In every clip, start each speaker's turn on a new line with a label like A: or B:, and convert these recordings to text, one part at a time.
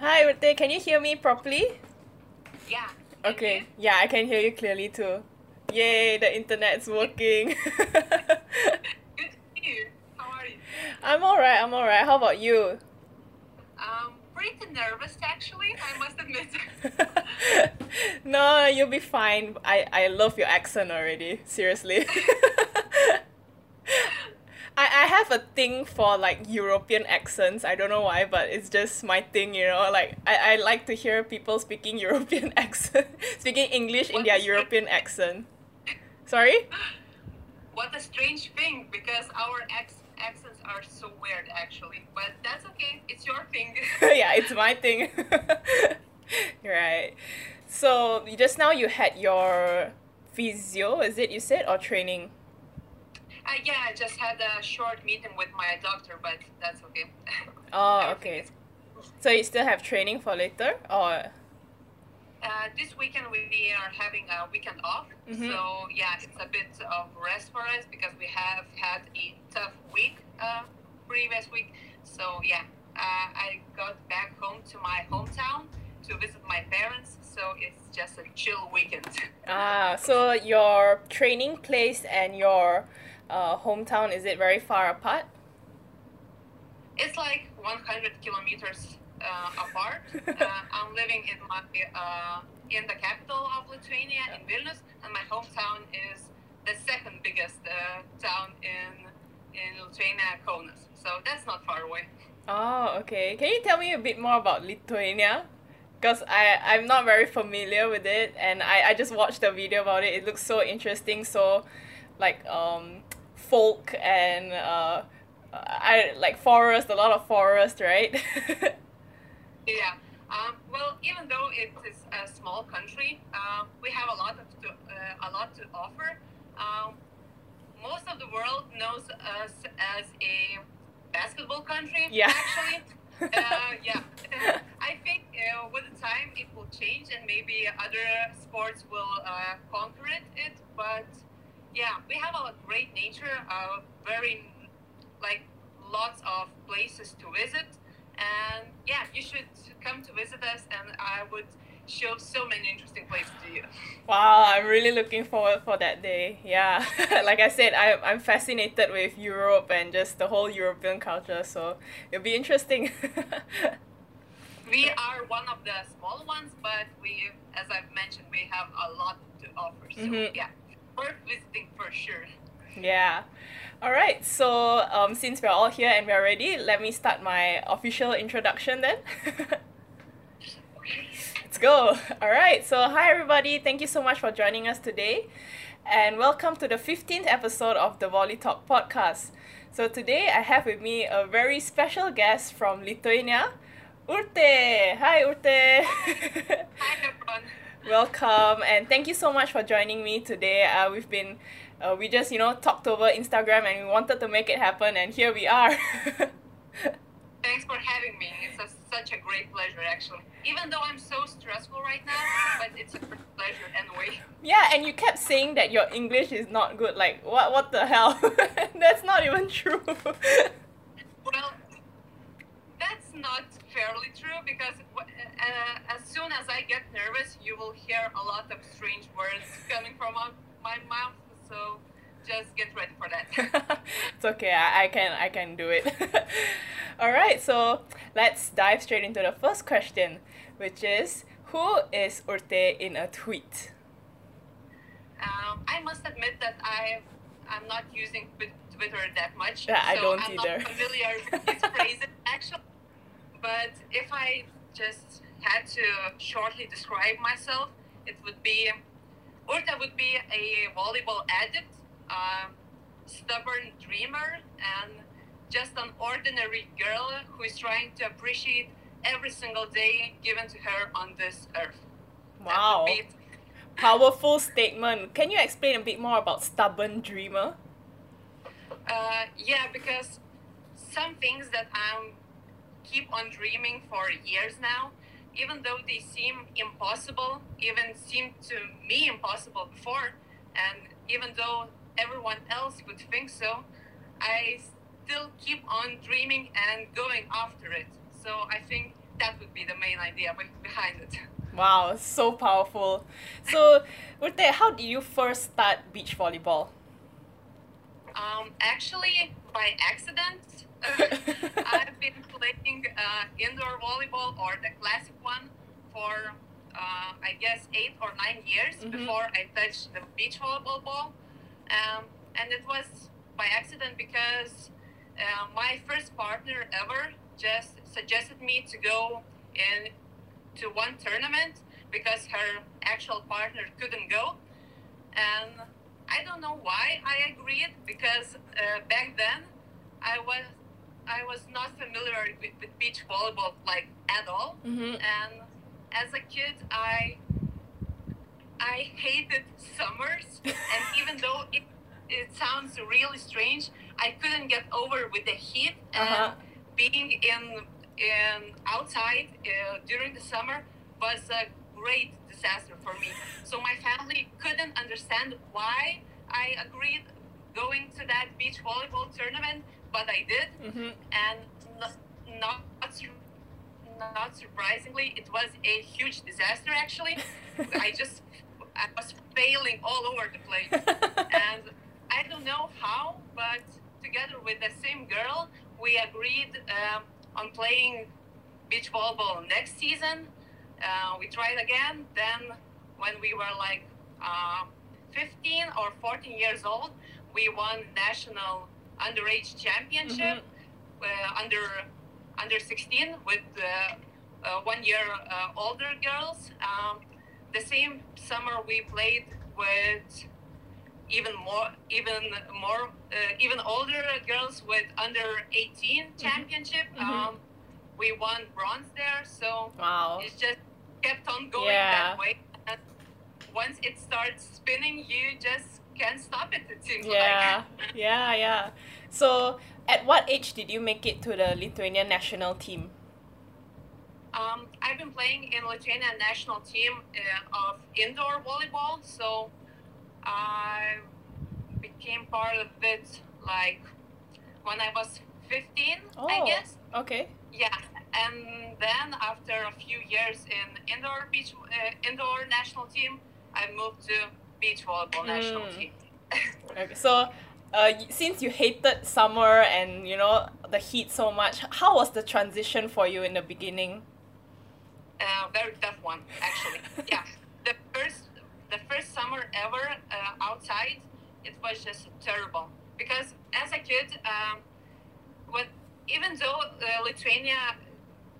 A: Hi, Urte. Can you hear me properly?
B: Yeah.
A: Okay. Yeah, I can hear you clearly too. Yay, the internet's working.
B: Good to see you. How are you?
A: I'm alright, I'm alright. How about you?
B: Um, pretty nervous actually, I must admit.
A: no, you'll be fine. I, I love your accent already. Seriously. I, I have a thing for like European accents. I don't know why, but it's just my thing, you know. Like I, I like to hear people speaking European accent, speaking English in their? European accent. Sorry?
B: what a strange thing because our ex- accents are so weird actually. But that's okay. It's your thing.
A: yeah, it's my thing. right. So you- just now you had your physio, is it you said, or training?
B: Uh, yeah, I just had a short meeting with my doctor, but that's okay.
A: Oh, okay. So you still have training for later, or
B: Uh, this weekend we are having a weekend off,
A: Mhm.
B: so yeah, it's a bit of rest for us because we have had a tough week uh, previous week. So yeah, uh, I got back home to my hometown to visit my parents. So it's just a chill weekend.
A: ah, so your training place and your uh, hometown is it very far apart?
B: It's like 100 kilometers uh, apart. uh, I'm living in my uh, in the capital of Lithuania, in Vilnius, and my hometown is the second biggest uh, town in in Lithuania, Kaunas. So that's not far away.
A: Oh, okay. Can you tell me a bit more about Lithuania? Because I, I'm not very familiar with it and I, I just watched a video about it. It looks so interesting, so like um folk and uh I like forest, a lot of forest, right?
B: Yeah. Um, well, even though it is a small country, um, we have a lot of to, uh, a lot to offer. Um, most of the world knows us as a basketball country.
A: Yeah.
B: Actually. uh, yeah. I think uh, with the time it will change and maybe other sports will uh, conquer it. But yeah, we have a great nature, uh, very like lots of places to visit. And yeah, you should come to visit us, and I would show so many interesting places to you.
A: Wow, I'm really looking forward for that day. Yeah, like I said, I, I'm fascinated with Europe and just the whole European culture, so it'll be interesting.
B: We are one of the small ones, but we, as I've mentioned, we have a lot to offer. So
A: Mhm.
B: yeah, worth visiting for sure.
A: yeah. All right, so um, since we're all here and we're ready, let me start my official introduction then. Let's go. All right, so hi everybody. Thank you so much for joining us today. And welcome to the 15th episode of the Volley Talk podcast. So today I have with me a very special guest from Lithuania, Urte. Hi, Urte.
B: Hi everyone.
A: Welcome and thank you so much for joining me today. Uh, we've been, uh, we just you know talked over Instagram and we wanted to make it happen and here we are.
B: Thanks for having me. It's a, such a great pleasure, actually. Even though I'm so stressful right now, but it's a pleasure anyway.
A: yeah, and you kept saying that your English is not good. Like what? What the hell? That's not even true.
B: Well, that's not fairly true because uh, as soon as I get nervous, you will hear a lot of strange words coming from my, mouth. So just get ready for that.
A: it's okay. I, I can I can do it. All right, so let's dive straight into the first question, which is who is Urte in a tweet?
B: um, I must admit that I I'm not using Twitter that much.
A: Yeah, I
B: so
A: don't
B: I'm
A: either.
B: not familiar with these phrases actually. But if I just had to shortly describe myself, it would be Urte would be a volleyball addict, um, stubborn dreamer, and just an ordinary girl who is trying to appreciate every single day given to her on this earth.
A: Wow. Powerful statement. Can you explain a bit more about stubborn dreamer?
B: Uh, yeah, because some things that I'm keep on dreaming for years now, even though they seem impossible, even seemed to me impossible before, and even though everyone else would think so, I still keep on dreaming and going after it. So I think that would be the main idea behind it.
A: Wow, so powerful. So, Urte, how did you first start beach volleyball?
B: Um, actually, by accident. I've been playing uh, indoor volleyball or the classic one for uh, I guess eight or nine years mm-hmm. before I touched the beach volleyball ball, um, and it was by accident because uh, my first partner ever just suggested me to go in to one tournament because her actual partner couldn't go, and I don't know why I agreed because uh, back then I was I was not familiar with, with beach volleyball like at all,
A: mm-hmm.
B: and as a kid I I hated summers, and even though it it sounds really strange, I couldn't get over with the heat and uh-huh. being in in outside uh, during the summer was a great disaster for me. So my family couldn't understand why I agreed going to that beach volleyball tournament, but I did.
A: Mm-hmm.
B: And not, not not surprisingly, it was a huge disaster. Actually, I just I was failing all over the place, and I don't know how, but together with the same girl, we agreed um, on playing beach volleyball next season. Uh, we tried again. Then, when we were like uh, 15 or 14 years old, we won national underage championship mm-hmm. uh, under under 16 with uh, uh, one year uh, older girls. Um, the same summer we played with even more even more uh, even older girls with under 18 mm-hmm. championship
A: mm-hmm.
B: um, we won bronze there so
A: wow
B: it just kept on going
A: yeah.
B: that way and once it starts spinning you just can't stop it it seems
A: yeah
B: like.
A: yeah yeah so at what age did you make it to the lithuanian national team
B: um, I've been playing in Lithuanian national team uh, of indoor volleyball, so I became part of it like when I was 15,
A: oh,
B: I guess.
A: Okay.
B: Yeah, and then after a few years in indoor beach uh, indoor national team, I moved to beach volleyball mm. national team.
A: okay, so uh, since you hated summer and you know the heat so much, how was the transition for you in the beginning?
B: Uh, very tough one, actually. yeah, the first the first summer ever uh, outside, it was just terrible because as a kid, um, what even though uh, Lithuania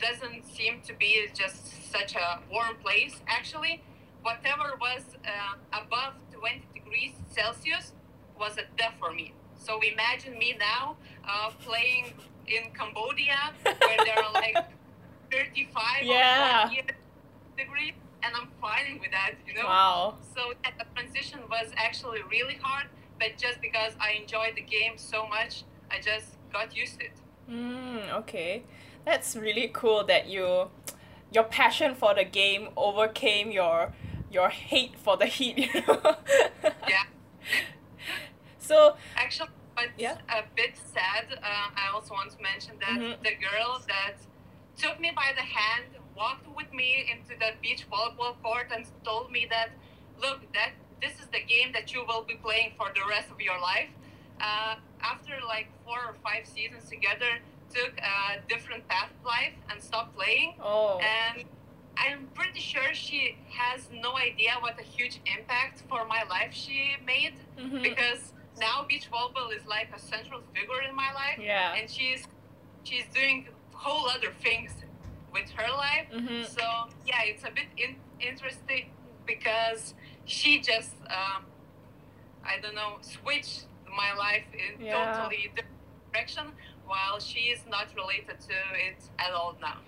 B: doesn't seem to be just such a warm place, actually, whatever was uh, above 20 degrees Celsius was a death for me. So imagine me now uh, playing in Cambodia where there are like 35
A: yeah.
B: degrees and I'm fine with that, you know.
A: Wow.
B: So the transition was actually really hard, but just because I enjoyed the game so much, I just got used to it.
A: Mm, okay, that's really cool that you, your passion for the game overcame your, your hate for the heat. You know?
B: yeah.
A: So
B: actually, but
A: yeah.
B: a bit sad. Uh, I also want to mention that
A: mm-hmm.
B: the girl that took me by the hand walked with me into the beach volleyball court and told me that, look, that this is the game that you will be playing for the rest of your life. Uh, after like four or five seasons together, took a different path of life and stopped playing.
A: Oh.
B: And I'm pretty sure she has no idea what a huge impact for my life she made
A: mm-hmm.
B: because now beach volleyball is like a central figure in my life.
A: Yeah.
B: And she's she's doing whole other things with her life.
A: Mm-hmm.
B: So yeah, it's a bit in- interesting because she just um, I don't know switched my life in
A: yeah.
B: totally different direction while she is not related to it at all now.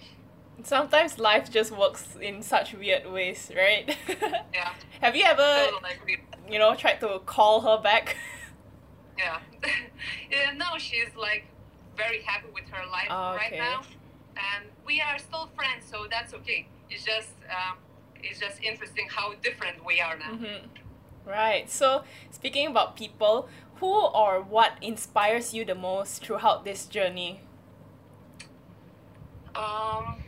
A: Sometimes life just works in such weird ways, right?
B: yeah.
A: Have you ever, you know, tried to call her back?
B: Yeah. yeah. No, she's like very happy with her life
A: oh,
B: okay. right now and we are still friends, so that's okay. It's just um, it's just interesting how different we are now.
A: Mm-hmm. Right. So speaking about people, who or what inspires you the most throughout this journey?
B: Um,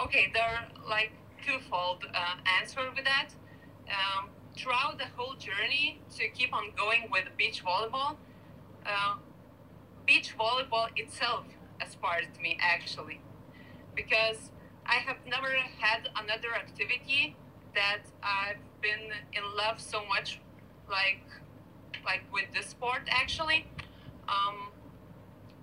B: okay, there are like twofold uh, answer with that. Um, throughout the whole journey to keep on going with beach volleyball, uh, beach volleyball itself inspired me actually, because I have never had another activity that I've been in love so much, like like with this sport actually, um,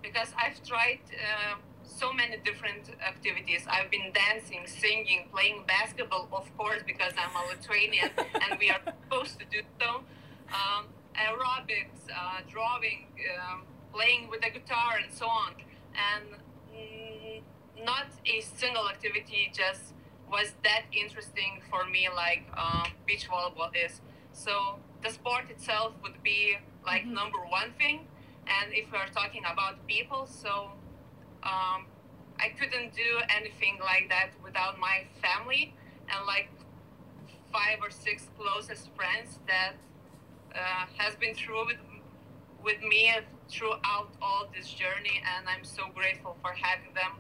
B: because I've tried. Uh, so many different activities. I've been dancing, singing, playing basketball, of course, because I'm a Lithuanian and we are supposed to do so. Um, aerobics, uh, drawing, um, playing with the guitar, and so on. And mm, not a single activity just was that interesting for me like um, beach volleyball is. So the sport itself would be like mm-hmm. number one thing. And if we're talking about people, so um, I couldn't do anything like that without my family and like five or six closest friends that uh, has been through with, with me throughout all this journey and i'm so grateful for having them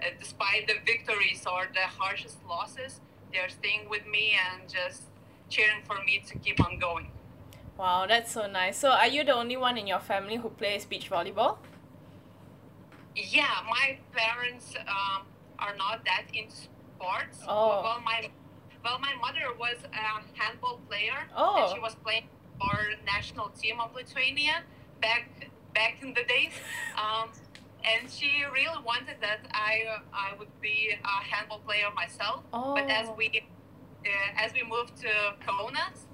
B: uh, despite the victories or the harshest losses they're staying with me and just cheering for me to keep on going
A: wow that's so nice so are you the only one in your family who plays beach volleyball
B: yeah, my parents um, are not that into sports.
A: Oh.
B: Well, my well, my mother was a handball player.
A: Oh.
B: And she was playing for national team of Lithuania back back in the days. Um, and she really wanted that I I would be a handball player myself.
A: Oh.
B: But as we uh, as we moved to Kaunas,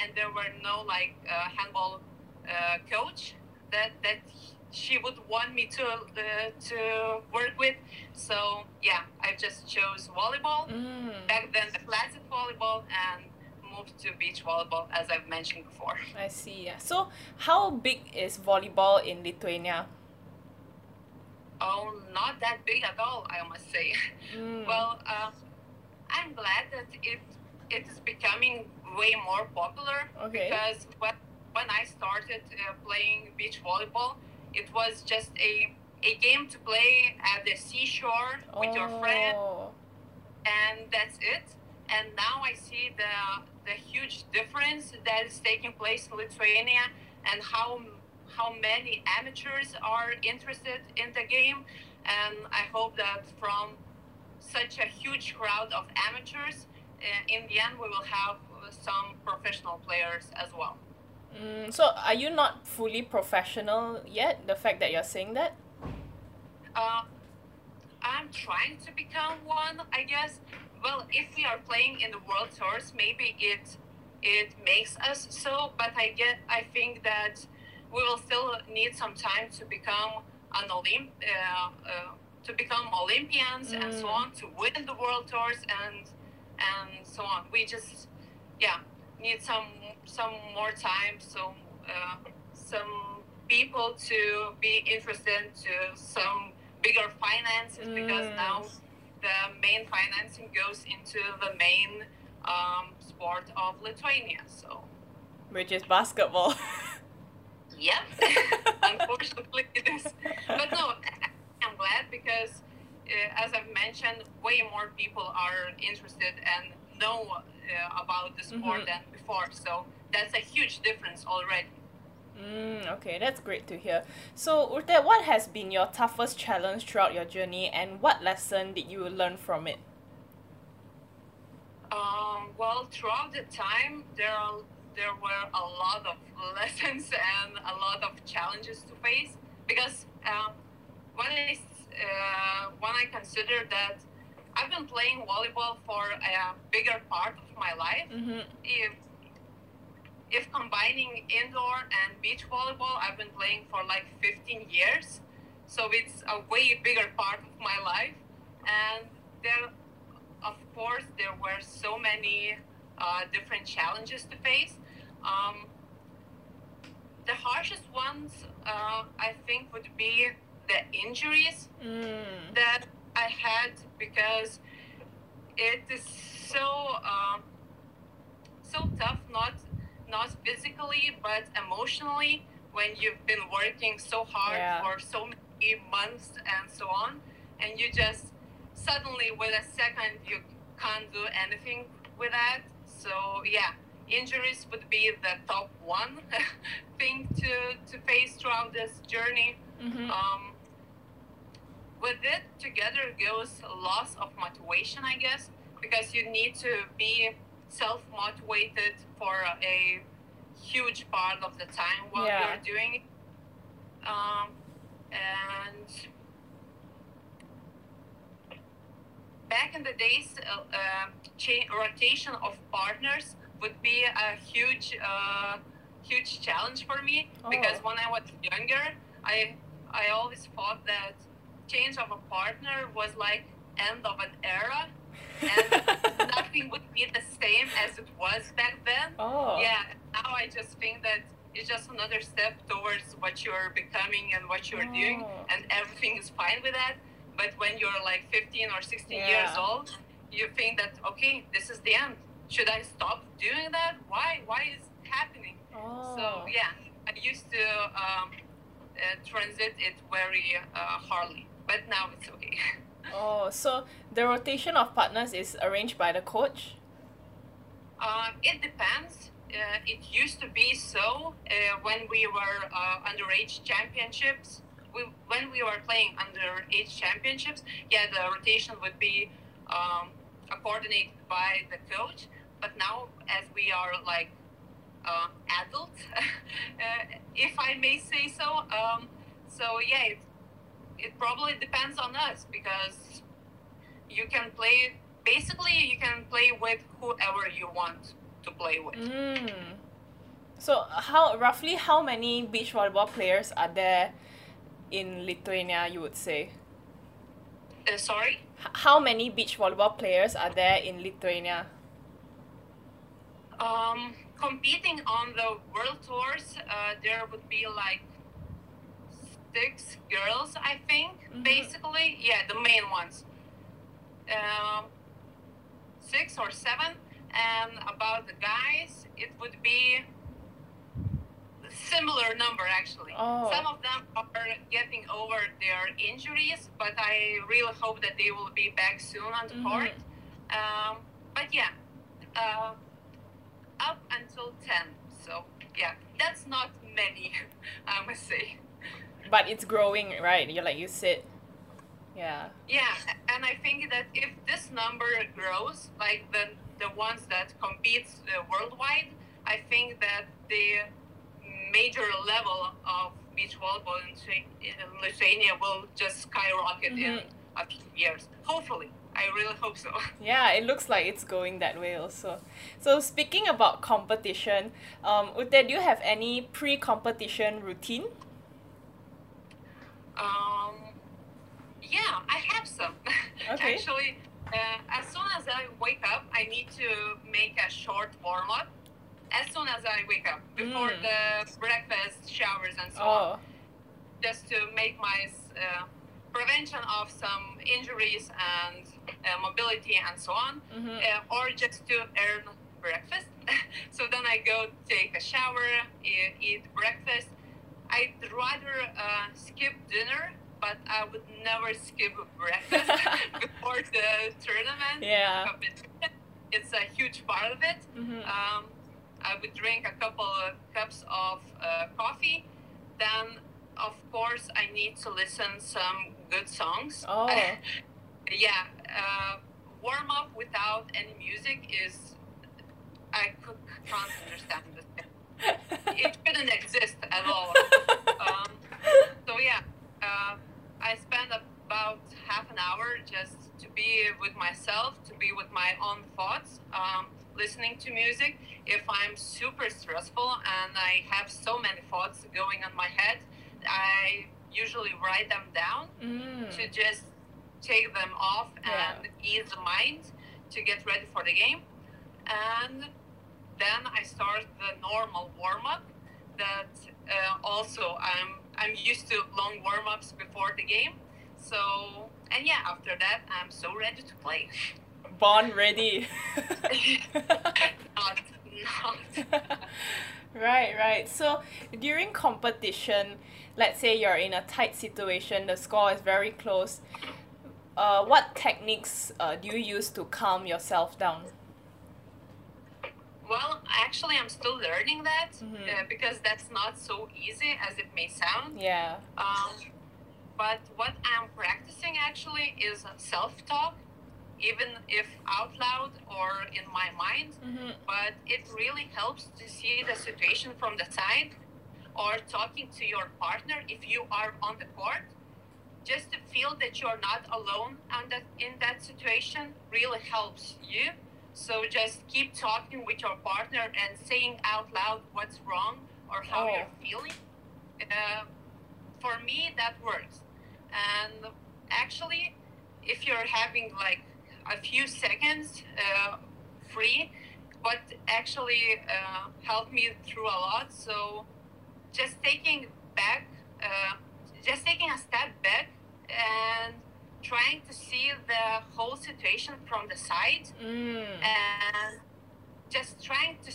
B: and there were no like uh, handball uh, coach that that she would want me to uh, to work with. So yeah, I just chose volleyball
A: mm.
B: back then, the classic volleyball, and moved to beach volleyball as I've mentioned before.
A: I see. Yeah. So how big is volleyball in Lithuania?
B: Oh, not that big at all, I must say.
A: Mm.
B: Well, uh, I'm glad that it it is becoming way more popular
A: okay.
B: because when when I started uh, playing beach volleyball, it was just a a game to play at the seashore with
A: oh.
B: your friend, and that's it. And now I see the the huge difference that is taking place in Lithuania and how how many amateurs are interested in the game. And I hope that from such a huge crowd of amateurs, uh, in the end, we will have some professional players as well.
A: Mm, so are you not fully professional yet? The fact that you're saying that?
B: Uh, I'm trying to become one, I guess. Well, if we are playing in the world tours, maybe it it makes us so. But I get, I think that we will still need some time to become an Olymp, uh, uh, to become Olympians mm. and so mm. on, to win the world tours and and so on. We just, yeah, need some some more time, so uh, some people to be interested to some bigger finances mm. because now the main financing goes into the main um, sport of Lithuania. So,
A: which is basketball.
B: yeah, unfortunately it is. But no, I'm glad because, uh, as I've mentioned, way more people are interested and know uh, about the sport mm-hmm. than before. So that's a huge difference already.
A: Mm, okay, that's great to hear. So, Urte, what has been your toughest challenge throughout your journey, and what lesson did you learn from it?
B: Um, well, throughout the time, there are, there were a lot of lessons and a lot of challenges to face because um, when I uh, when I consider that I've been playing volleyball for a bigger part of my life.
A: Mm-hmm.
B: If if combining indoor and beach volleyball, I've been playing for like 15 years. So it's a way bigger part of my life. And there, of course, there were so many uh, different challenges to face. Um, the harshest ones, uh, I think, would be the injuries
A: mm.
B: that I had because it is so um, so tough not not physically but emotionally when you've been working so hard
A: yeah.
B: for so many months and so on and you just suddenly with a second you can't do anything with that. So yeah, injuries would be the top one thing to to face throughout this journey.
A: Mm-hmm.
B: Um, with it together goes loss of motivation, I guess, because you need to be self motivated for a huge part of the time while
A: Yeah.
B: you're doing it. Um, and back in the days, uh, uh, cha- rotation of partners would be a huge, uh, huge challenge for me because
A: Oh.
B: when I was younger, I I always thought that change of a partner was like end of an era, and nothing would be the same as it was back then.
A: oh.
B: Yeah, now I just think that it's just another step towards what you're becoming and what you're doing,
A: Oh.
B: and everything is fine with that. But when you're like 15 or 16 years old, you think that okay, this is the end. Should I stop doing that? Why? Why is it happening?
A: Oh.
B: So yeah, I used to um, uh, transit it very uh, hardly, but now it's okay.
A: Oh, so the rotation of partners is arranged by the coach?
B: Uh, it depends. Uh, it used to be so uh, when we were uh, underage championships. We, when we were playing underage championships, yeah, the rotation would be um, coordinated by the coach. But now, as we are like uh, adults, uh, if I may say so, um, so yeah, it probably depends on us because you can play basically you can play with whoever you want to play with.
A: Mm. So how roughly how many beach volleyball players are there in Lithuania you would say?
B: Uh, sorry.
A: H- how many beach volleyball players are there in Lithuania?
B: Um, competing on the world tours, uh, there would be like six girls, I think.
A: Mhm.
B: Basically, yeah, the main ones. Um, six or seven, and about the guys, it would be a similar number actually.
A: Oh.
B: Some of them are getting over their injuries, but I really hope that they will be back soon on the
A: Mhm.
B: court. Um, but yeah, uh, up until 10. So yeah, that's not many, I must say.
A: But it's growing, right? You like you said. Yeah.
B: Yeah, and I think that if this number grows, like the the ones that compete uh, worldwide, I think that the major level of beach volleyball in, Lithu- in Lithuania will just skyrocket in
A: Mhm.
B: a few years. Hopefully, I really hope so.
A: Yeah, it looks like it's going that way also. So speaking about competition, um, Urte, do you have any pre-competition routine?
B: Um, yeah, I have some.
A: Okay.
B: Actually, uh, as soon as I wake up, I need to make a short warm up. As soon as I wake up, before
A: Mm.
B: the breakfast, showers, and so on,
A: Oh,
B: just to make my uh, prevention of some injuries and uh, mobility and so on,
A: mm-hmm.
B: uh, or just to earn breakfast. so then I go take a shower, eat breakfast. I'd rather uh, skip dinner, but I would never skip breakfast before the tournament.
A: Yeah.
B: It's a huge part of it.
A: Mm-hmm.
B: Um, I would drink a couple of cups of uh, coffee. Then, of course, I need to listen some good songs.
A: Oh.
B: yeah, uh, warm up without any music is I could, can't understand this. It couldn't exist at all. Um, so yeah, uh, I spend about half an hour just to be with myself, to be with my own thoughts, um, listening to music. If I'm super stressful and I have so many thoughts going on my head, I usually write them down
A: mm.
B: to just take them off
A: Yeah.
B: and ease the mind to get ready for the game. And then I start the normal warm up that uh, also I'm I'm used to long warm ups before the game. So and yeah, after that I'm so ready to play.
A: Born ready.
B: not not
A: right, right. So during competition, let's say you're in a tight situation, the score is very close. uh, what techniques uh, do you use to calm yourself down?
B: Well, actually, I'm still learning that
A: Mhm.
B: uh, because that's not so easy as it may sound.
A: Yeah.
B: Um, but what I'm practicing actually is self talk, even if out loud or in my mind.
A: Mm-hmm.
B: But it really helps to see the situation from the side or talking to your partner if you are on the court. Just to feel that you're not alone on that, in that situation really helps you. So just keep talking with your partner and saying out loud what's wrong or how
A: Oh.
B: you're feeling. Uh, for me, that works. And actually, if you're having like a few seconds uh, free, what actually uh, helped me through a lot. So just taking back, uh, just taking a step back and trying to see the whole situation from the side
A: Mm.
B: and just trying to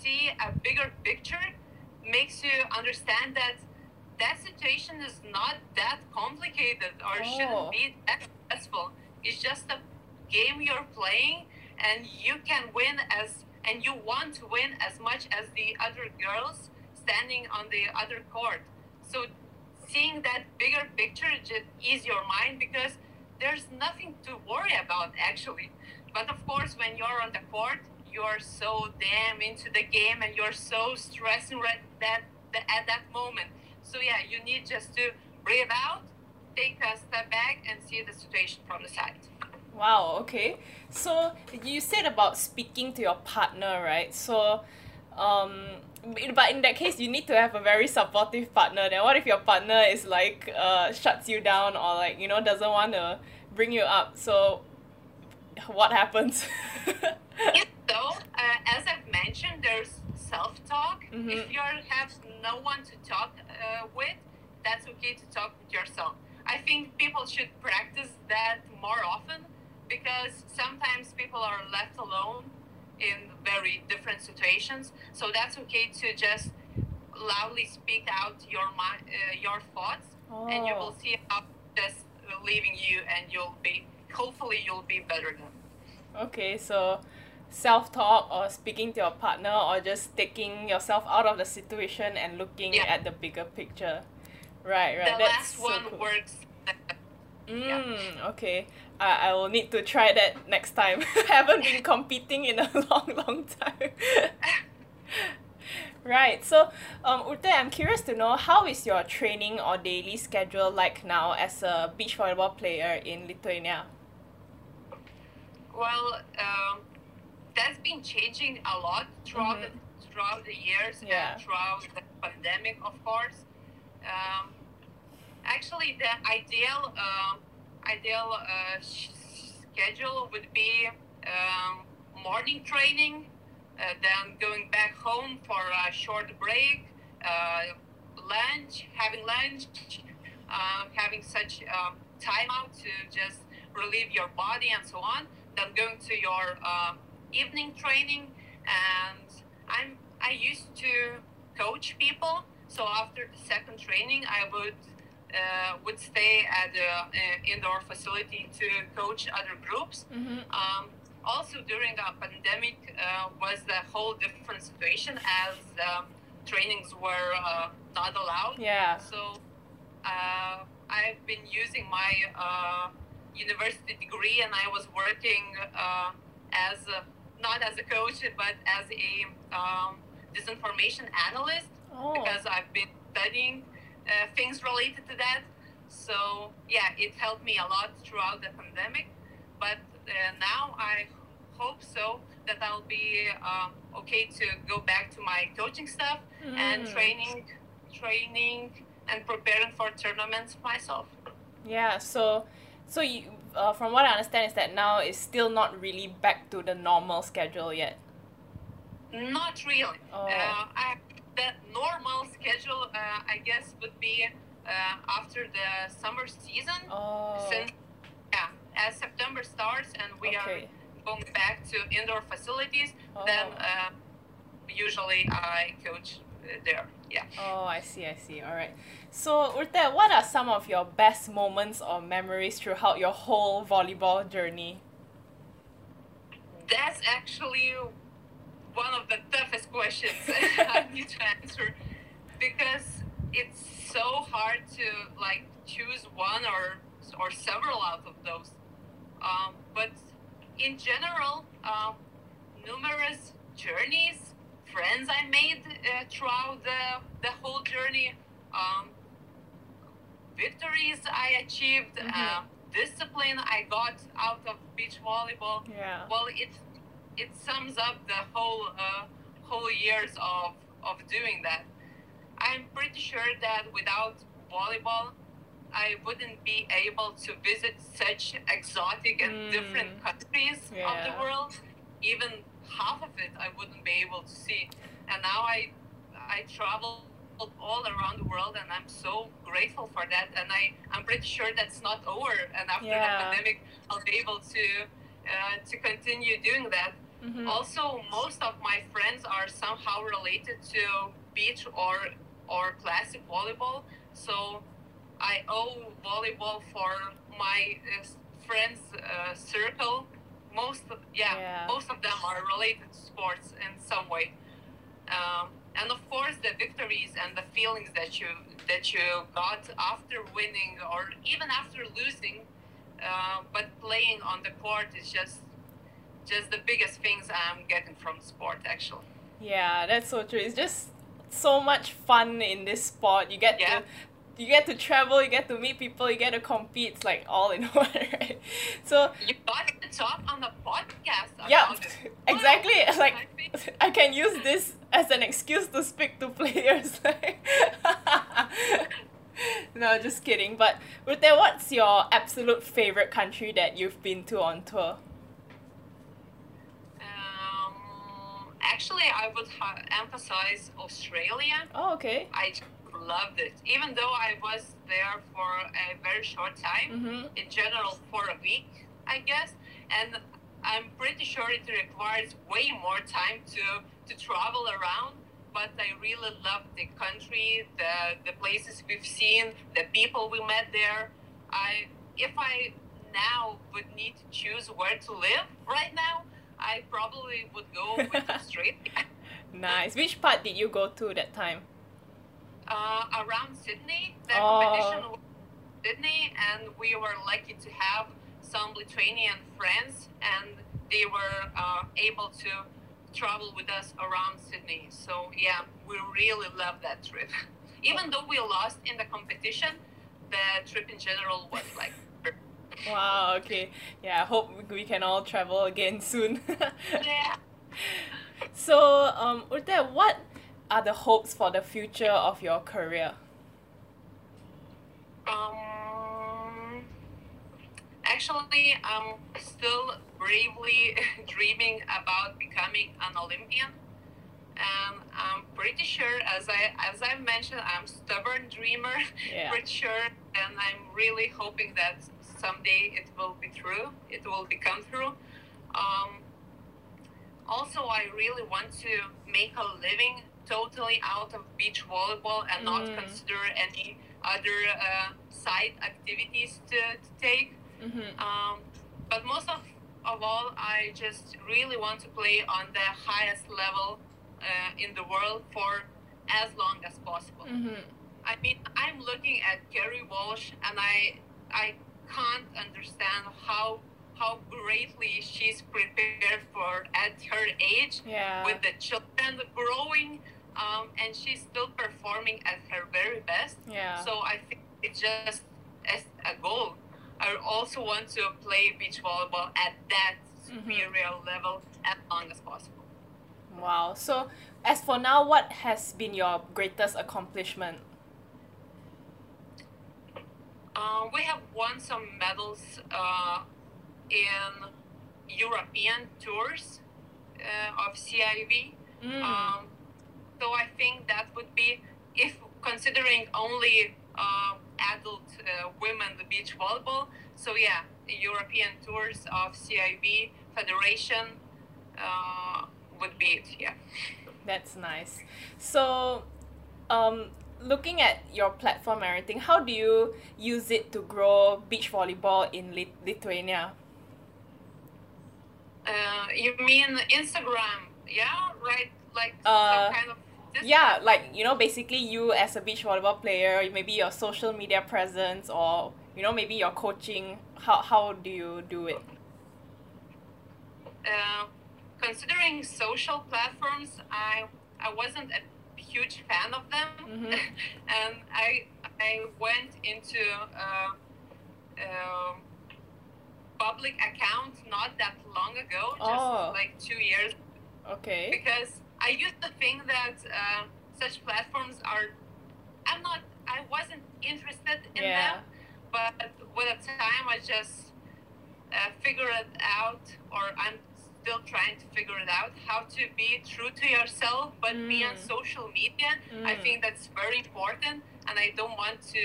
B: see a bigger picture makes you understand that that situation is not that complicated or
A: Oh.
B: shouldn't be that stressful. It's just a game you're playing and you can win as and you want to win as much as the other girls standing on the other court. So seeing that bigger picture just ease your mind because there's nothing to worry about actually. But of course, when you're on the court, you're so damn into the game and you're so stressing right that, at that moment. So yeah, you need just to breathe out, take a step back, and see the situation from the side.
A: Wow, okay. So you said about speaking to your partner, right? So um but in that case you need to have a very supportive partner. Then what if your partner is like uh shuts you down or like, you know, doesn't want to bring you up? So what happens?
B: So uh, as I've mentioned, there's self-talk.
A: Mhm.
B: If you have no one to talk uh, with, that's okay to talk with yourself. I think people should practice that more often because sometimes people are left alone in very different situations. So that's okay to just loudly speak out your uh, your thoughts, and you will
A: Oh.
B: see how just leaving you, and you'll be hopefully you'll be better then.
A: Okay, so self talk or speaking to your partner or just taking yourself out of the situation and looking
B: Yeah.
A: at the bigger picture. Right, right.
B: the
A: That's
B: last
A: so
B: one
A: cool.
B: works.
A: Mm, okay. I, I will need to try that next time. I haven't been competing in a long, long time. right. So, um, Urte, I'm curious to know how is your training or daily schedule like now as a beach volleyball player in Lithuania?
B: Well, um, that's been changing a lot throughout the throughout the years
A: Mm-hmm. Yeah.
B: and throughout the pandemic, of course. Um, actually, the ideal um ideal uh, schedule would be um, morning training, uh, then going back home for a short break, uh, lunch, having lunch, uh, having such um, time out to just relieve your body and so on. Then going to your uh, evening training, and I'm I used to coach people. So after the second training, I would uh, would stay at the uh, indoor facility to coach other groups.
A: Mm-hmm.
B: Um, also during the pandemic uh, was a whole different situation as um, trainings were uh, not allowed.
A: Yeah.
B: So uh, I've been using my uh, university degree, and I was working uh, as a, not as a coach, but as a um, disinformation analyst
A: Oh.
B: because I've been studying uh, things related to that. So yeah, it helped me a lot throughout the pandemic. But uh, now I hope so that I'll be um, okay to go back to my coaching stuff and
A: Mm.
B: training, training and preparing for tournaments myself.
A: Yeah, so so you uh, from what I understand is that now it's still not really back to the normal schedule yet.
B: Not really.
A: Oh.
B: Uh, I, the normal schedule, uh, I guess, would be uh, after the summer season.
A: Oh.
B: Since yeah, as September starts and we
A: okay.
B: are going back to indoor facilities, then
A: Oh.
B: uh, usually I coach there. yeah.
A: Oh, I see, I see. All right. So, Urte, what are some of your best moments or memories throughout your whole volleyball journey?
B: That's actually one of the toughest questions I need to answer because it's so hard to like choose one or or several out of those. Um, but in general, um, numerous journeys, friends I made uh, throughout the, the whole journey, um, victories I achieved,
A: Mhm.
B: uh, discipline I got out of beach volleyball.
A: Yeah.
B: Well, it it sums up the whole uh, whole years of of doing that. I'm pretty sure that without volleyball, I wouldn't be able to visit such exotic and
A: Mm.
B: different countries of the world. Even half of it, I wouldn't be able to see. And now I I travel all around the world, and I'm so grateful for that. And I I'm pretty sure that's not over. And after
A: Yeah.
B: the pandemic, I'll be able to uh, to continue doing that.
A: Mhm.
B: Also, most of my friends are somehow related to beach or or classic volleyball, so I owe volleyball for my uh, friends uh, circle. Most, of, yeah,
A: Yeah.
B: most of them are related to sports in some way. Um, and of course, the victories and the feelings that you that you got after winning or even after losing, uh, but playing on the court is just just the biggest things I'm getting from sport actually.
A: Yeah, that's so true. It's just so much fun in this sport. You get
B: Yeah.
A: to you get to travel, you get to meet people, you get to compete. It's like all in one, right? So
B: You got to talk on the podcast
A: yeah, exactly. Like
B: I
A: I can use this as an excuse to speak to players. no, just kidding. But Urte, what's your absolute favorite country that you've been to on tour?
B: Actually, I would ha- emphasize Australia.
A: Oh, okay.
B: I loved it, even though I was there for a very short time.
A: Mm-hmm.
B: In general, for a week, I guess, and I'm pretty sure it requires way more time to to travel around. But I really loved the country, the the places we've seen, the people we met there. I if I now would need to choose where to live right now, I probably would go with Australia.
A: Nice. Which part did you go to that time?
B: uh, around Sydney. The
A: Oh.
B: competition was in Sydney, and we were lucky to have some Lithuanian friends, and they were uh, able to travel with us around Sydney. So yeah, we really love that trip. Even though we lost in the competition, the trip in general was like.
A: Wow, okay. Yeah, I hope we can all travel again soon.
B: Yeah.
A: so, um, Urte, what are the hopes for the future of your career?
B: Um, actually, I'm still bravely dreaming about becoming an Olympian. And I'm pretty sure, as I as I mentioned, I'm stubborn dreamer.
A: Yeah.
B: Pretty sure, and I'm really hoping that someday it will be true. It will become true. Um, also, I really want to make a living totally out of beach volleyball and not
A: Mm.
B: consider any other uh, side activities to, to take.
A: Mm-hmm.
B: Um, but most of, of all, I just really want to play on the highest level uh, in the world for as long as possible.
A: Mm-hmm.
B: I mean, I'm looking at Kerri Walsh, and I I can't understand how how greatly she's prepared for at her age
A: Yeah.
B: with the children growing, um, and she's still performing at her very best.
A: yeah.
B: So I think it's just as a goal. I also want to play beach volleyball at that
A: Mhm.
B: superior level as long as possible.
A: Wow. So, as for now, what has been your greatest accomplishment?
B: Uh, we have won some medals uh, in European tours uh, of CEV.
A: Mm.
B: Um, so I think that would be, if considering only uh, adult uh, women the beach volleyball. So yeah, European tours of CEV Federation uh, would be it. Yeah.
A: That's nice. So, um, looking at your platform and everything, how do you use it to grow beach volleyball in Lit- Lithuania?
B: Uh, you mean Instagram? Yeah, right. Like
A: Uh,
B: some kind of.
A: Yeah, like you know, basically you as a beach volleyball player, maybe your social media presence, or you know, maybe your coaching. How how do you do it?
B: Uh, considering social platforms, I I wasn't a huge fan of them,
A: Mhm.
B: and I I went into uh, uh, public account not that long ago, just
A: Oh.
B: like two years,
A: Okay.
B: because I used to think that uh, such platforms are. I'm not. I wasn't interested in
A: Yeah.
B: them, but with the time, I just uh, figured it out, or I'm still trying to figure it out how to be true to yourself, but be on
A: Mm.
B: social media. I
A: Mm.
B: think that's very important, and I don't want to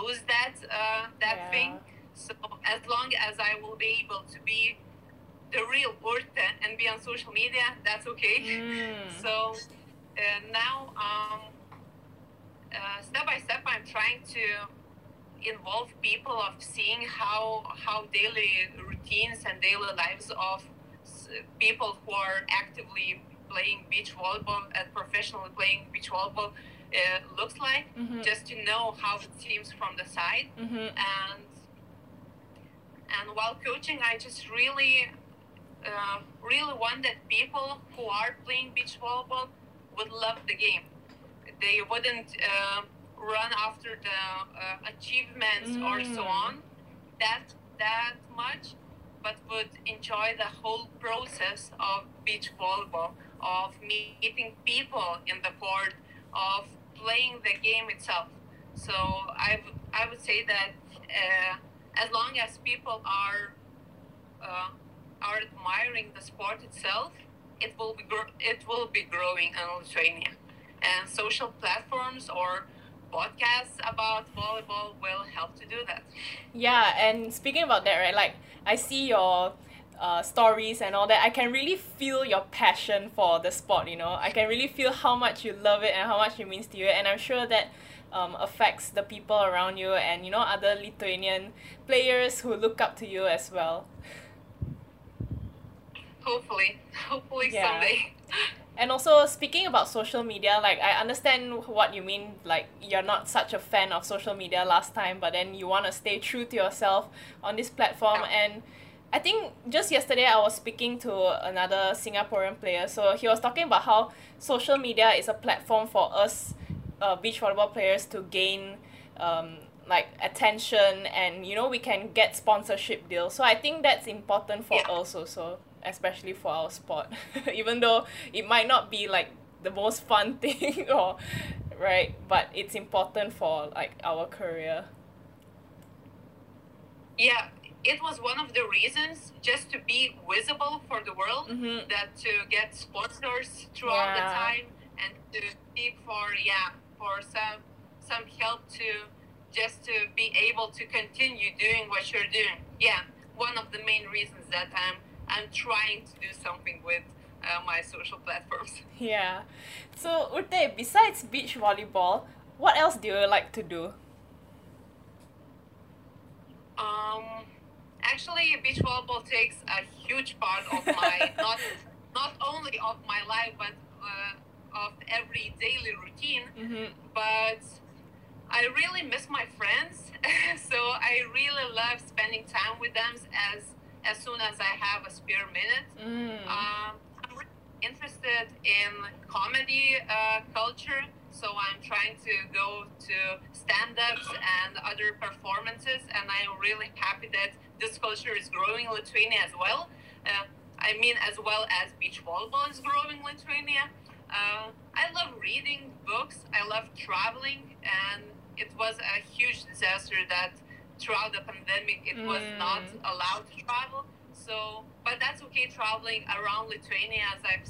B: lose that uh, that
A: Yeah.
B: thing. So as long as I will be able to be the real Urte and be on social media, that's okay.
A: Mm.
B: So uh, now, um, uh, step by step, I'm trying to involve people of seeing how how daily routines and daily lives of people who are actively playing beach volleyball and professionally playing beach volleyball uh, looks like,
A: Mhm.
B: just to know how it seems from the side
A: Mhm.
B: and and while coaching i just really uh, really want that people who are playing beach volleyball would love the game they wouldn't uh, run after the uh, achievements or so
A: Mm.
B: on that that much but would enjoy the whole process of beach volleyball of meeting people in the court of playing the game itself. So I, w- I would say that uh, as long as people are uh, are admiring the sport itself, it will be it will be growing in Lithuania, and social platforms or podcasts about volleyball will help to do that.
A: Yeah, and speaking about that, right? Like I see your uh, stories and all that. I can really feel your passion for the sport. You know, I can really feel how much you love it and how much it means to you. And I'm sure that um, affects the people around you and you know other Lithuanian players who look up to you as well.
B: Hopefully, hopefully
A: Yeah.
B: someday.
A: And also speaking about social media, like I understand what you mean. Like you're not such a fan of social media last time, but then you want to stay true to yourself on this platform.
B: Yeah.
A: And I think just yesterday I was speaking to another Singaporean player. So he was talking about how social media is a platform for us, uh, beach volleyball players to gain, um, like attention, and you know we can get sponsorship deals. So I think that's important for
B: Yeah.
A: us also especially for our sport even though it might not be like the most fun thing or right but it's important for like our career
B: Yeah, it was one of the reasons just to be visible for the world.
A: mm-hmm.
B: that to get sponsors throughout the time and to seek for yeah for some some help to just to be able to continue doing what you're doing yeah one of the main reasons that i'm i'm trying to do something with uh, my social platforms
A: yeah so Urte, besides beach volleyball what else do you like to do
B: Um, actually, beach volleyball takes a huge part of my not not only of my life but uh, of every daily routine.
A: mm-hmm.
B: But I really miss my friends, so I really love spending time with them as as soon as I have a spare minute.
A: mm.
B: Um, I'm really interested in comedy uh, culture, so I'm trying to go to stand ups and other performances, and I'm really happy that this culture is growing in Lithuania as well. Uh, I mean, as well as beach volleyball is growing in Lithuania. Uh, I love reading books, I love traveling, and it was a huge disaster that throughout the pandemic it was
A: Mm.
B: not allowed to travel. So, but that's okay traveling around Lithuania, as I've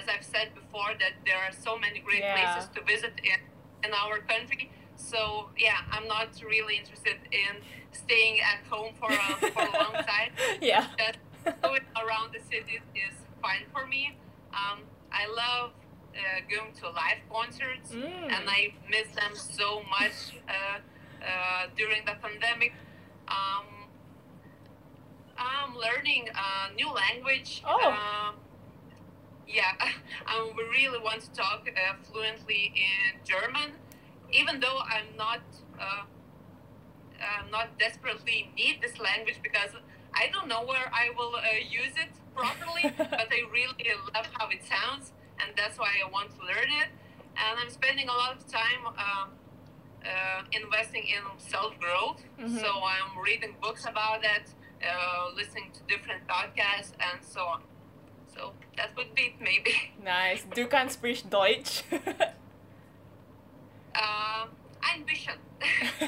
B: as I've said before, that there are so many great
A: Yeah.
B: places to visit in in our country. So yeah, I'm not really interested in staying at home for a for a long time.
A: yeah
B: Just going around the city is fine for me. Um, I love uh, going to live concerts,
A: Mm.
B: and I miss them so much uh, uh, during the pandemic. Um, I'm learning a new language.
A: Oh.
B: Uh, yeah, I really want to talk uh, fluently in German, even though I'm not uh, uh, not desperately need this language because I don't know where I will uh, use it properly, but I really love how it sounds, and that's why I want to learn it. And I'm spending a lot of time um, uh, investing in self growth.
A: Mhm.
B: So I'm reading books about that, uh, listening to different podcasts, and so on. So that would be it, maybe.
A: Nice. Du kannst sprichst Deutsch.
B: Um, ein bisschen.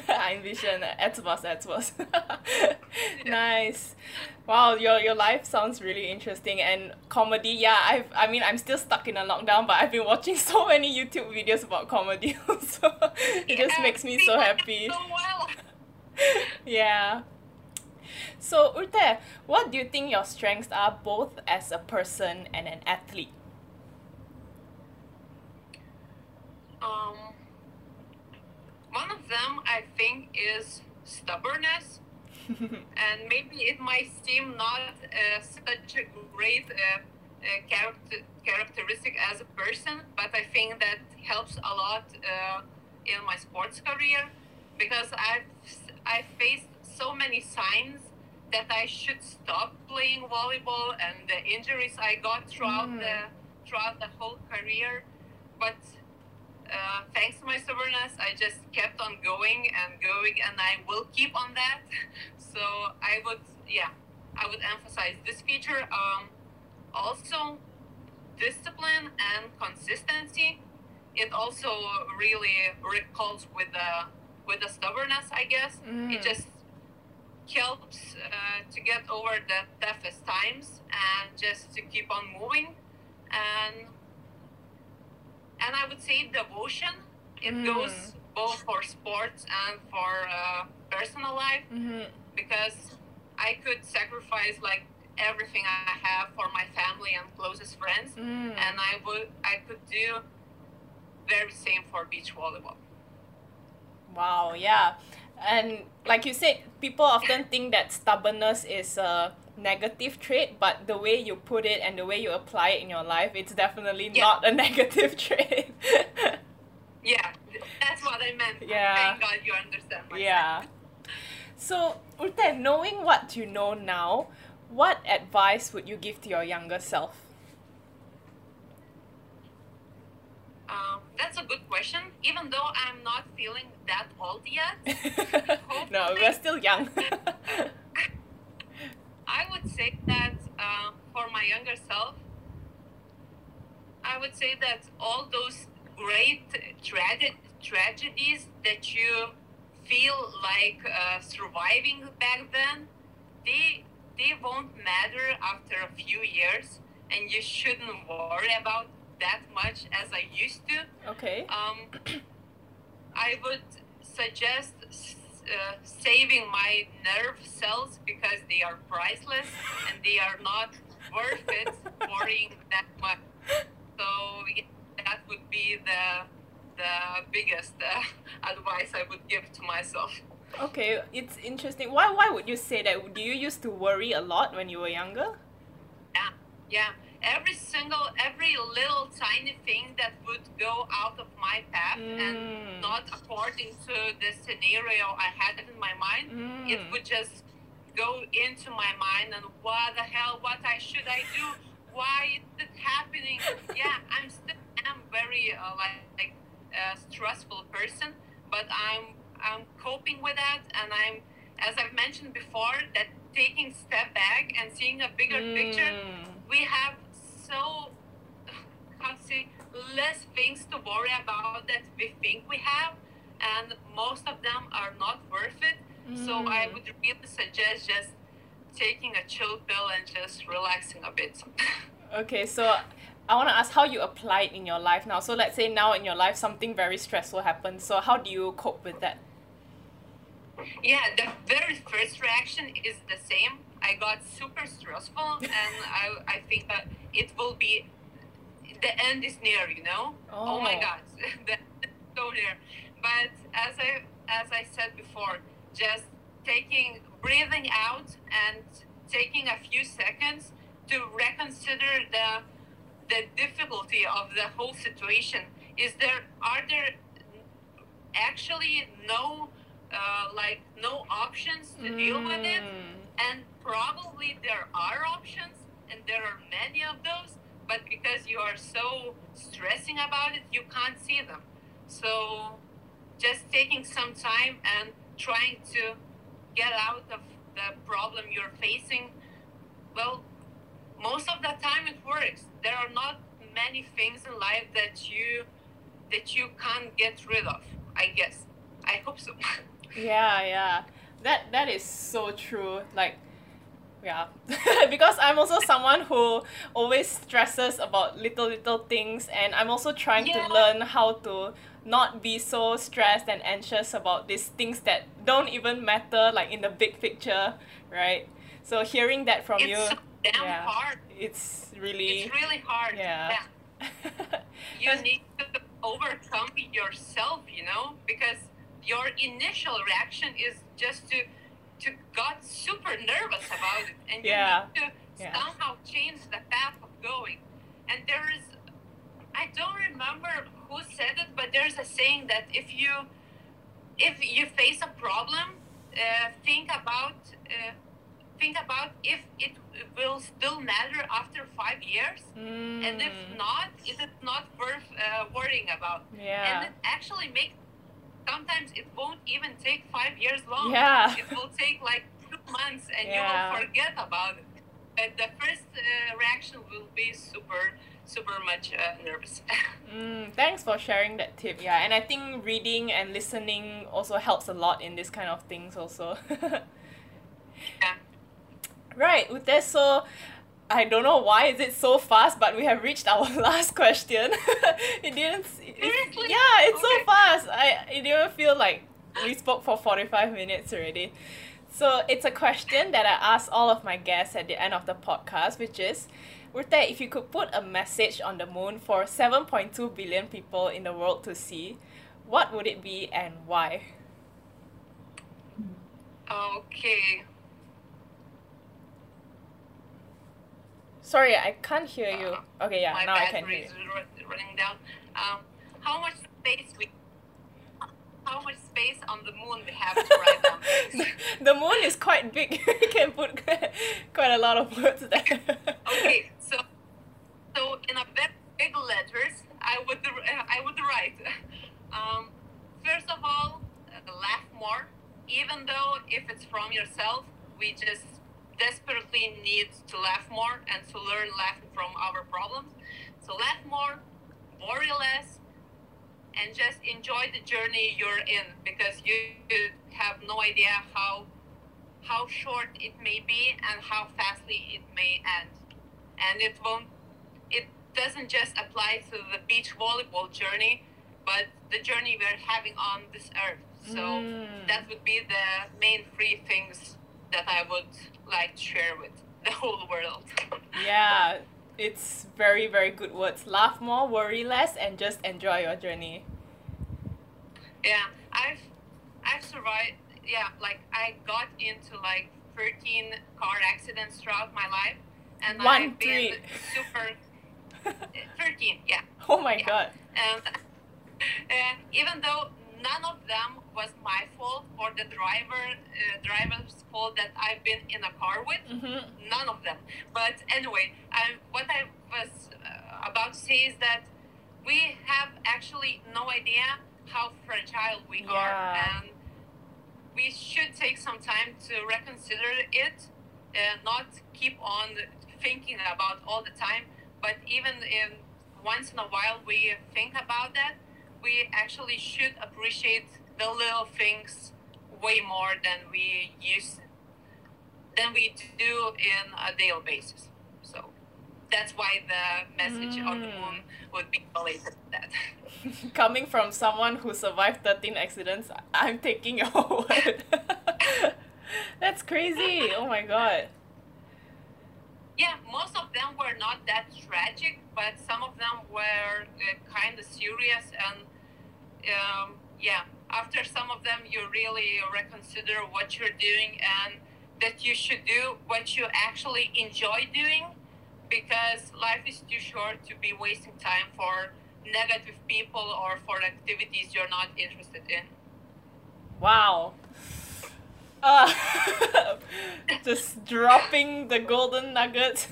A: Ein bisschen etwas, etwas. nice. Wow, your your life sounds really interesting and comedy. Yeah, I've I mean I'm still stuck in a lockdown, but I've been watching so many YouTube videos about comedy, so it just makes me so happy.
B: So well.
A: yeah. So Urte, what do you think your strengths are both as a person and an athlete?
B: Um, one of them I think is stubbornness, and maybe it might seem not uh, such a great uh, uh, character characteristic as a person, but I think that helps a lot uh, in my sports career because I've I faced so many signs that I should stop playing volleyball and the injuries I got throughout
A: Mm.
B: the throughout the whole career, but uh, thanks to my stubbornness, I just kept on going and going, and I will keep on that. So I would, yeah, I would emphasize this feature. Um, also, discipline and consistency. It also really recalls with the with the stubbornness, I guess.
A: Mm.
B: It just helps uh, to get over the toughest times and just to keep on moving and and I would say devotion. It
A: Mm.
B: goes both for sports and for uh, personal life
A: Mm-hmm.
B: because I could sacrifice like everything I have for my family and closest friends,
A: Mm.
B: and I would I could do very same for beach volleyball.
A: Wow, yeah. And like you said, people often think that stubbornness is a negative trait, but the way you put it and the way you apply it in your life, it's definitely
B: Yeah.
A: not a negative trait.
B: Yeah, that's what I meant.
A: Yeah.
B: Thank God you understand. My
A: yeah. So, Urte, knowing what you know now, what advice would you give to your younger self?
B: Um, that's a good question. Even though I'm not feeling that old yet,
A: no, we're still young.
B: I would say that uh, for my younger self, I would say that all those great trage- tragedies that you feel like uh, surviving back then, they they won't matter after a few years, and you shouldn't worry about that much as I used to
A: okay.
B: um, I would suggest uh, saving my nerve cells because they are priceless and they are not worth it worrying that much. So yeah, that would be the the biggest uh, advice I would give to myself.
A: Okay, it's interesting. Why why would you say that? Do you used to worry a lot when you were younger?
B: Yeah, yeah. Every single, every little tiny thing that would go out of my path
A: Mm.
B: and not according to the scenario I had in my mind, it
A: Mm.
B: would just go into my mind and what the hell, what I should I do? Why is it happening? Yeah, I'm still I'm very uh, like, like a stressful person, but I'm I'm coping with that, and I'm as I've mentioned before that taking step back and seeing a bigger picture
A: Mm.
B: we have so to say less things to worry about that we think we have and most of them are not worth it so i
A: Mm.
B: would really suggest just taking a chill pill and just relaxing a bit
A: Okay, so I want to ask how you apply it in your life now. So let's say now in your life something very stressful happens. So how do you cope with that?
B: yeah the very first reaction is the same i got super stressful and i, I think that it will be the end is near. You know. Oh, my
A: Oh.
B: God, the end so near. But as I as I said before, just taking breathing out and taking a few seconds to reconsider the the difficulty of the whole situation. Is there are there actually no uh, like no options to deal with it?
A: Mm.
B: and probably there are options and there are many of those but because you are so stressing about it you can't see them. So just taking some time and trying to get out of the problem you're facing. Well most of the time it works. There are not many things in life that you that you can't get rid of i guess. I hope so.
A: Yeah, yeah. That that is so true. Like yeah. because I'm also someone who always stresses about little little things and I'm also trying
B: Yeah.
A: to learn how to not be so stressed and anxious about these things that don't even matter like in the big picture, right? So hearing that from
B: it's
A: you,
B: so damn
A: yeah.
B: hard
A: it's really
B: it's really hard
A: Yeah.
B: you need to overcome yourself you know because your initial reaction is just to to got super nervous about it and you
A: Yeah.
B: need to
A: Yeah.
B: somehow change the path of going and there is i don't remember who said it but there's a saying that if you if you face a problem uh, think about uh, think about if it will still matter after five years and if
A: Mm,
B: not, is it not worth uh, worrying about?
A: yeah.
B: And it actually makes sometimes it won't even take five years long.
A: Yeah.
B: It will take like two months and
A: Yeah.
B: you will forget about it. But the first uh, reaction will be super, super much uh, nervous.
A: Mm, thanks for sharing that tip. Yeah, and I think reading and listening also helps a lot in this kind of things also.
B: yeah.
A: Right, Urte, so I don't know why is it so fast, but we have reached our last question. it didn't. It,
B: Seriously?
A: yeah, it's so fast. I it didn't feel like we spoke for forty five minutes already. So it's a question that I ask all of my guests at the end of the podcast, which is, Urte, if you could put a message on the moon for seven point two billion people in the world to see, what would it be and why?
B: Okay.
A: Sorry, I can't hear you. Okay, yeah,
B: My
A: now I can
B: battery
A: hear.
B: is ru- running down. Um, how much space we? How much space on the moon we have to write down
A: the moon is quite big. you can put quite a lot of words there.
B: okay, so so in a very big letters, I would uh, I would write. Um, first of all, uh, laugh more. Even though if it's from yourself, we just desperately need to laugh more and to learn laughing from our problems. So laugh more, worry less, and just enjoy the journey you're in because you have no idea how how short it may be and how fastly it may end. And it won't it doesn't just apply to the beach volleyball journey, but the journey we're having on this earth. So
A: Mm.
B: that would be the main three things that I would like share with the whole world.
A: yeah, it's very, very good words. Laugh more, worry less, and just enjoy your journey.
B: Yeah, I've I've survived. Yeah, like I got into like 13 car accidents throughout my life, and
A: One,
B: I've been super 13. Yeah,
A: oh my
B: Yeah.
A: god.
B: and uh, even though none of them was my fault or the driver uh, driver's fault that I've been in a car with,
A: Mm-hmm.
B: none of them. But anyway, I, what I was uh, about to say is that we have actually no idea how fragile we
A: Yeah.
B: are, and we should take some time to reconsider it, and not keep on thinking about all the time. But even in once in a while we think about that, we actually should appreciate the little things way more than we used than we do in a daily basis. So that's why the message on the
A: Mm.
B: moon would be related to that.
A: Coming from someone who survived 13 accidents, I'm taking your word. That's crazy. Oh my god.
B: yeah, most of them were not that tragic, but some of them were uh, kind of serious. And um, yeah, after some of them, you really reconsider what you're doing and that you should do what you actually enjoy doing because life is too short to be wasting time for negative people or for activities you're not interested in.
A: Wow. Uh, just dropping the golden nugget.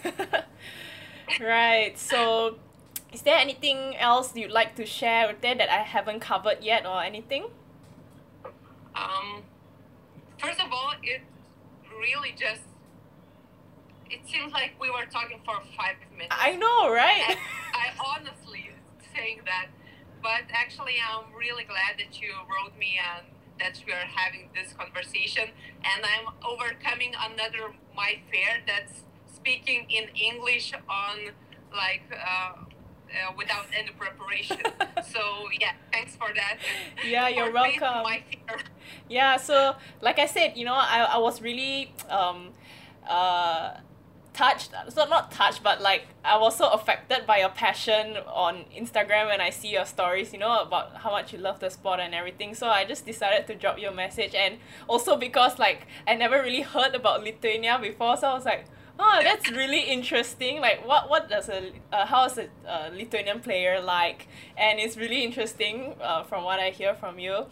A: right. So, is there anything else you'd like to share with that that I haven't covered yet or anything?
B: Um, first of all, it really just it seems like we were talking for five minutes.
A: I know, right?
B: I honestly saying that, but actually, I'm really glad that you wrote me and that we are having this conversation. And I'm overcoming another my fear that's speaking in English on like. Uh, uh, without any preparation. so yeah, thanks for that.
A: Yeah, you're welcome. Yeah, so like I said, you know, I, I was really um uh touched so not touched but like I was so affected by your passion on Instagram when I see your stories, you know, about how much you love the sport and everything. So I just decided to drop you a message and also because like I never really heard about Lithuania before, so I was like, Oh, that's really interesting. Like, what what does a uh, how is a, a Lithuanian player like? And it's really interesting uh, from what I hear from you.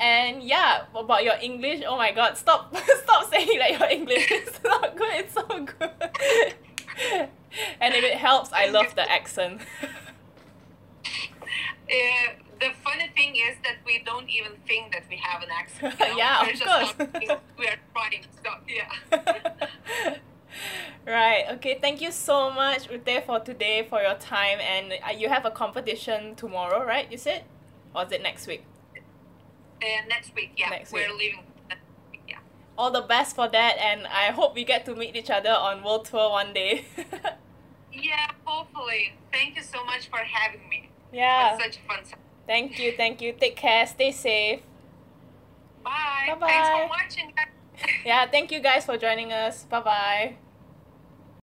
A: And yeah, about your English, oh my god, stop stop saying that your English is not good, it's so good. and if it helps, I love the accent.
B: Uh, the funny thing is that we don't even think that we have an accent. you know?
A: Yeah,
B: We're
A: of
B: just
A: course.
B: we are trying. So yeah.
A: right, okay, thank you so much, Urte, for today, for your time. And uh, you have a competition tomorrow, right? You said? Or is it next week?
B: Uh, next week, yeah,
A: Next
B: we're
A: week.
B: leaving. week, Yeah.
A: All the best for that, and I hope we get to meet each other on World Tour one day.
B: Yeah, hopefully. Thank you so much for having me.
A: yeah,
B: It such a fun time.
A: thank you, thank you. Take care, stay safe.
B: Bye.
A: Bye-bye.
B: Thanks for watching. guys.
A: Yeah, thank you guys for joining us. Bye bye.